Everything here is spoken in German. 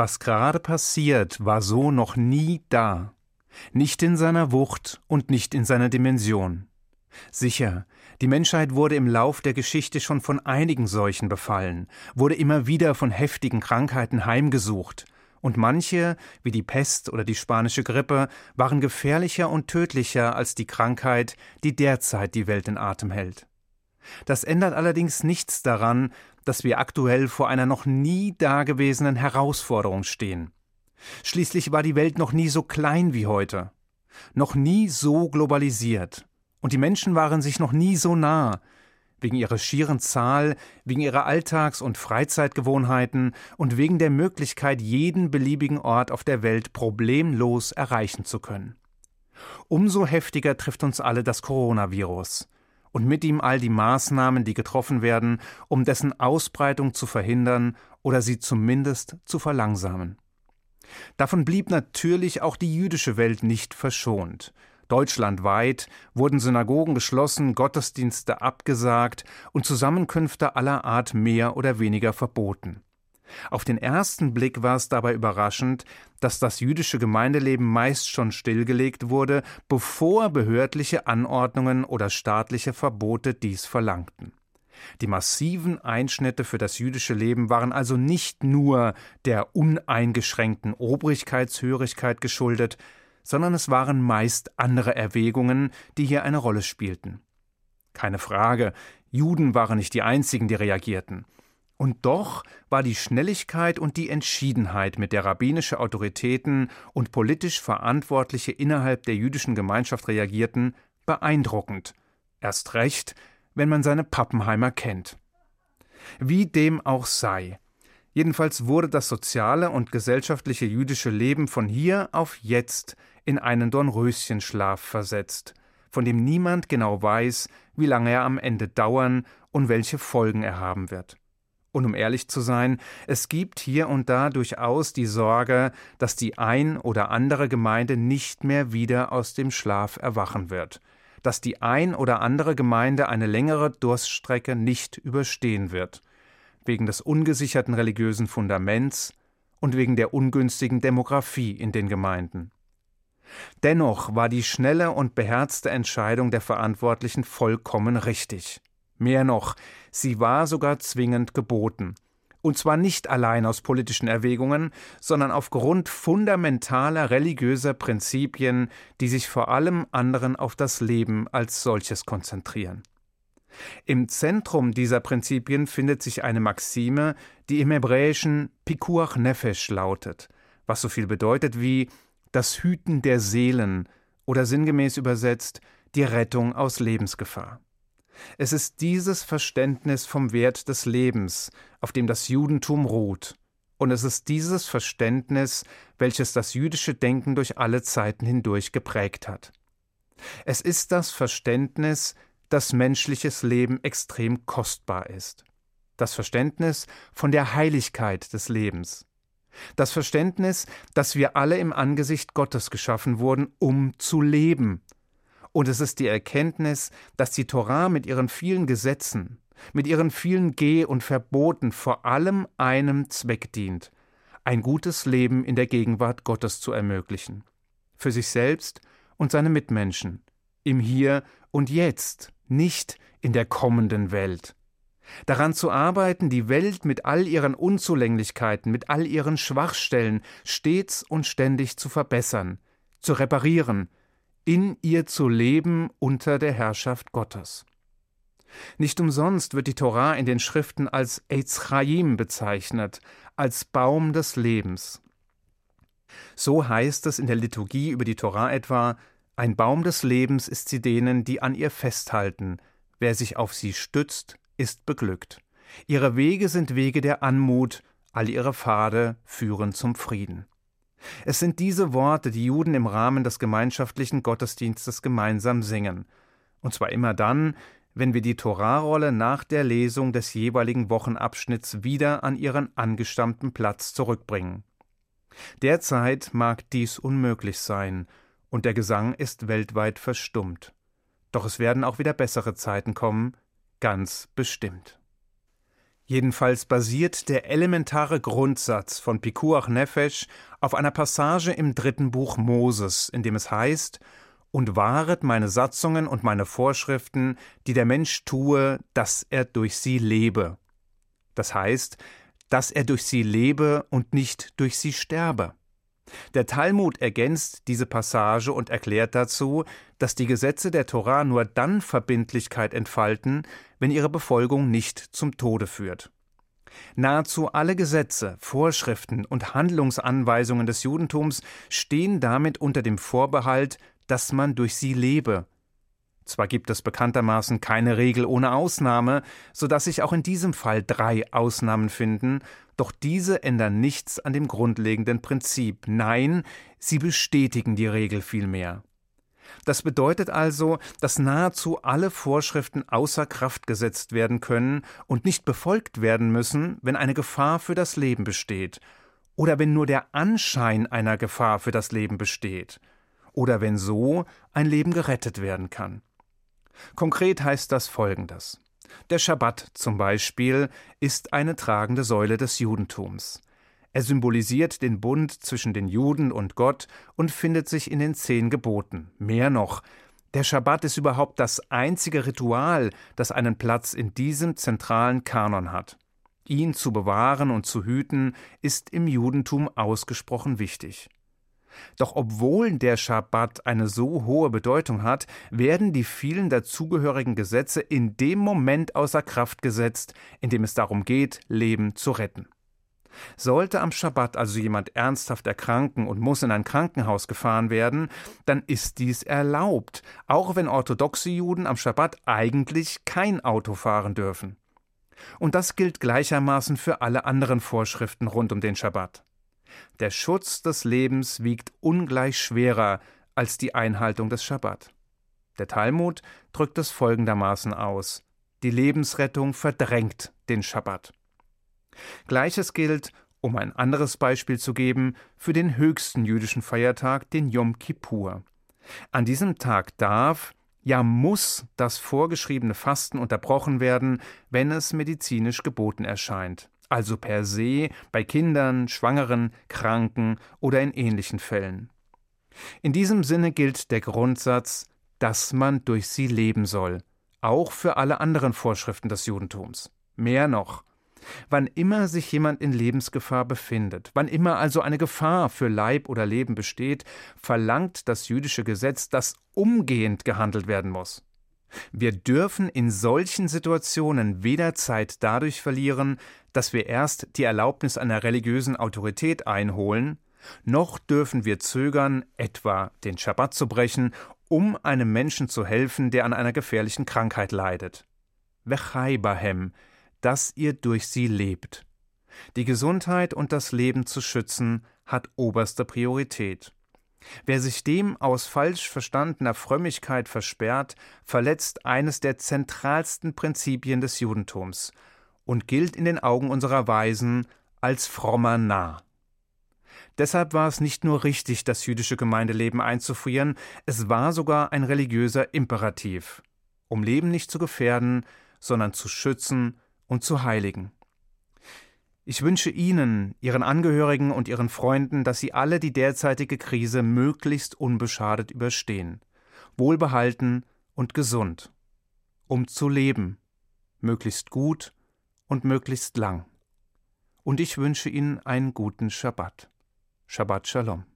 Was gerade passiert, war so noch nie da. Nicht in seiner Wucht und nicht in seiner Dimension. Sicher, die Menschheit wurde im Lauf der Geschichte schon von einigen Seuchen befallen, wurde immer wieder von heftigen Krankheiten heimgesucht, und manche, wie die Pest oder die spanische Grippe, waren gefährlicher und tödlicher als die Krankheit, die derzeit die Welt in Atem hält. Das ändert allerdings nichts daran, dass wir aktuell vor einer noch nie dagewesenen Herausforderung stehen. Schließlich war die Welt noch nie so klein wie heute, noch nie so globalisiert, und die Menschen waren sich noch nie so nah, wegen ihrer schieren Zahl, wegen ihrer Alltags- und Freizeitgewohnheiten und wegen der Möglichkeit, jeden beliebigen Ort auf der Welt problemlos erreichen zu können. Umso heftiger trifft uns alle das Coronavirus und mit ihm all die Maßnahmen, die getroffen werden, um dessen Ausbreitung zu verhindern oder sie zumindest zu verlangsamen. Davon blieb natürlich auch die jüdische Welt nicht verschont. Deutschlandweit wurden Synagogen geschlossen, Gottesdienste abgesagt und Zusammenkünfte aller Art mehr oder weniger verboten. Auf den ersten Blick war es dabei überraschend, dass das jüdische Gemeindeleben meist schon stillgelegt wurde, bevor behördliche Anordnungen oder staatliche Verbote dies verlangten. Die massiven Einschnitte für das jüdische Leben waren also nicht nur der uneingeschränkten Obrigkeitshörigkeit geschuldet, sondern es waren meist andere Erwägungen, die hier eine Rolle spielten. Keine Frage, Juden waren nicht die einzigen, die reagierten. Und doch war die Schnelligkeit und die Entschiedenheit, mit der rabbinische Autoritäten und politisch Verantwortliche innerhalb der jüdischen Gemeinschaft reagierten, beeindruckend. Erst recht, wenn man seine Pappenheimer kennt. Wie dem auch sei, Jedenfalls wurde das soziale und gesellschaftliche jüdische Leben von hier auf jetzt in einen Dornröschenschlaf versetzt, von dem niemand genau weiß, wie lange er am Ende dauern und welche Folgen er haben wird. Und um ehrlich zu sein, es gibt hier und da durchaus die Sorge, dass die ein oder andere Gemeinde nicht mehr wieder aus dem Schlaf erwachen wird, dass die ein oder andere Gemeinde eine längere Durststrecke nicht überstehen wird, wegen des ungesicherten religiösen Fundaments und wegen der ungünstigen Demografie in den Gemeinden. Dennoch war die schnelle und beherzte Entscheidung der Verantwortlichen vollkommen richtig. Mehr noch, sie war sogar zwingend geboten. Und zwar nicht allein aus politischen Erwägungen, sondern aufgrund fundamentaler religiöser Prinzipien, die sich vor allem anderen auf das Leben als solches konzentrieren. Im Zentrum dieser Prinzipien findet sich eine Maxime, die im Hebräischen Pikuach Nefesh lautet, was so viel bedeutet wie das Hüten der Seelen oder sinngemäß übersetzt die Rettung aus Lebensgefahr. Es ist dieses Verständnis vom Wert des Lebens, auf dem das Judentum ruht, und es ist dieses Verständnis, welches das jüdische Denken durch alle Zeiten hindurch geprägt hat. Es ist das Verständnis, dass menschliches Leben extrem kostbar ist. Das Verständnis von der Heiligkeit des Lebens. Das Verständnis, dass wir alle im Angesicht Gottes geschaffen wurden, um zu leben. Und es ist die Erkenntnis, dass die Torah mit ihren vielen Gesetzen, mit ihren vielen Geh- und Verboten vor allem einem Zweck dient, ein gutes Leben in der Gegenwart Gottes zu ermöglichen. Für sich selbst und seine Mitmenschen, im Hier und Jetzt, nicht in der kommenden Welt. Daran zu arbeiten, die Welt mit all ihren Unzulänglichkeiten, mit all ihren Schwachstellen stets und ständig zu verbessern, zu reparieren, in ihr zu leben unter der Herrschaft Gottes. Nicht umsonst wird die Torah in den Schriften als Eitz bezeichnet, als Baum des Lebens. So heißt es in der Liturgie über die Torah etwa: Ein Baum des Lebens ist sie denen, die an ihr festhalten. Wer sich auf sie stützt, ist beglückt. Ihre Wege sind Wege der Anmut, all ihre Pfade führen zum Frieden. Es sind diese Worte, die Juden im Rahmen des gemeinschaftlichen Gottesdienstes gemeinsam singen. Und zwar immer dann, wenn wir die Torahrolle nach der Lesung des jeweiligen Wochenabschnitts wieder an ihren angestammten Platz zurückbringen. Derzeit mag dies unmöglich sein, und der Gesang ist weltweit verstummt. Doch es werden auch wieder bessere Zeiten kommen, ganz bestimmt. Jedenfalls basiert der elementare Grundsatz von Pikuach Nefesh auf einer Passage im dritten Buch Moses, in dem es heißt, und wahret meine Satzungen und meine Vorschriften, die der Mensch tue, dass er durch sie lebe. Das heißt, dass er durch sie lebe und nicht durch sie sterbe. Der Talmud ergänzt diese Passage und erklärt dazu, dass die Gesetze der Torah nur dann Verbindlichkeit entfalten, wenn ihre Befolgung nicht zum Tode führt. Nahezu alle Gesetze, Vorschriften und Handlungsanweisungen des Judentums stehen damit unter dem Vorbehalt, dass man durch sie lebe. Zwar gibt es bekanntermaßen keine Regel ohne Ausnahme, so dass sich auch in diesem Fall drei Ausnahmen finden, doch diese ändern nichts an dem grundlegenden Prinzip. Nein, sie bestätigen die Regel vielmehr. Das bedeutet also, dass nahezu alle Vorschriften außer Kraft gesetzt werden können und nicht befolgt werden müssen, wenn eine Gefahr für das Leben besteht, oder wenn nur der Anschein einer Gefahr für das Leben besteht, oder wenn so ein Leben gerettet werden kann. Konkret heißt das Folgendes. Der Schabbat zum Beispiel ist eine tragende Säule des Judentums. Er symbolisiert den Bund zwischen den Juden und Gott und findet sich in den zehn Geboten. Mehr noch, der Schabbat ist überhaupt das einzige Ritual, das einen Platz in diesem zentralen Kanon hat. Ihn zu bewahren und zu hüten, ist im Judentum ausgesprochen wichtig. Doch obwohl der Schabbat eine so hohe Bedeutung hat, werden die vielen dazugehörigen Gesetze in dem Moment außer Kraft gesetzt, in dem es darum geht, Leben zu retten. Sollte am Schabbat also jemand ernsthaft erkranken und muss in ein Krankenhaus gefahren werden, dann ist dies erlaubt, auch wenn orthodoxe Juden am Schabbat eigentlich kein Auto fahren dürfen. Und das gilt gleichermaßen für alle anderen Vorschriften rund um den Schabbat. Der Schutz des Lebens wiegt ungleich schwerer als die Einhaltung des Schabbat. Der Talmud drückt es folgendermaßen aus: Die Lebensrettung verdrängt den Schabbat. Gleiches gilt, um ein anderes Beispiel zu geben, für den höchsten jüdischen Feiertag, den Yom Kippur. An diesem Tag darf, ja muss das vorgeschriebene Fasten unterbrochen werden, wenn es medizinisch geboten erscheint, also per se bei Kindern, Schwangeren, Kranken oder in ähnlichen Fällen. In diesem Sinne gilt der Grundsatz, dass man durch sie leben soll, auch für alle anderen Vorschriften des Judentums. Mehr noch, Wann immer sich jemand in Lebensgefahr befindet, wann immer also eine Gefahr für Leib oder Leben besteht, verlangt das jüdische Gesetz, dass umgehend gehandelt werden muss. Wir dürfen in solchen Situationen weder Zeit dadurch verlieren, dass wir erst die Erlaubnis einer religiösen Autorität einholen, noch dürfen wir zögern, etwa den Schabbat zu brechen, um einem Menschen zu helfen, der an einer gefährlichen Krankheit leidet. Vechai bahem, dass ihr durch sie lebt. Die Gesundheit und das Leben zu schützen hat oberste Priorität. Wer sich dem aus falsch verstandener Frömmigkeit versperrt, verletzt eines der zentralsten Prinzipien des Judentums und gilt in den Augen unserer Weisen als frommer Narr. Deshalb war es nicht nur richtig, das jüdische Gemeindeleben einzufrieren, es war sogar ein religiöser Imperativ, um Leben nicht zu gefährden, sondern zu schützen und zu heiligen. Ich wünsche Ihnen, Ihren Angehörigen und Ihren Freunden, dass Sie alle die derzeitige Krise möglichst unbeschadet überstehen, wohlbehalten und gesund, um zu leben, möglichst gut und möglichst lang. Und ich wünsche Ihnen einen guten Schabbat. Shabbat Shalom.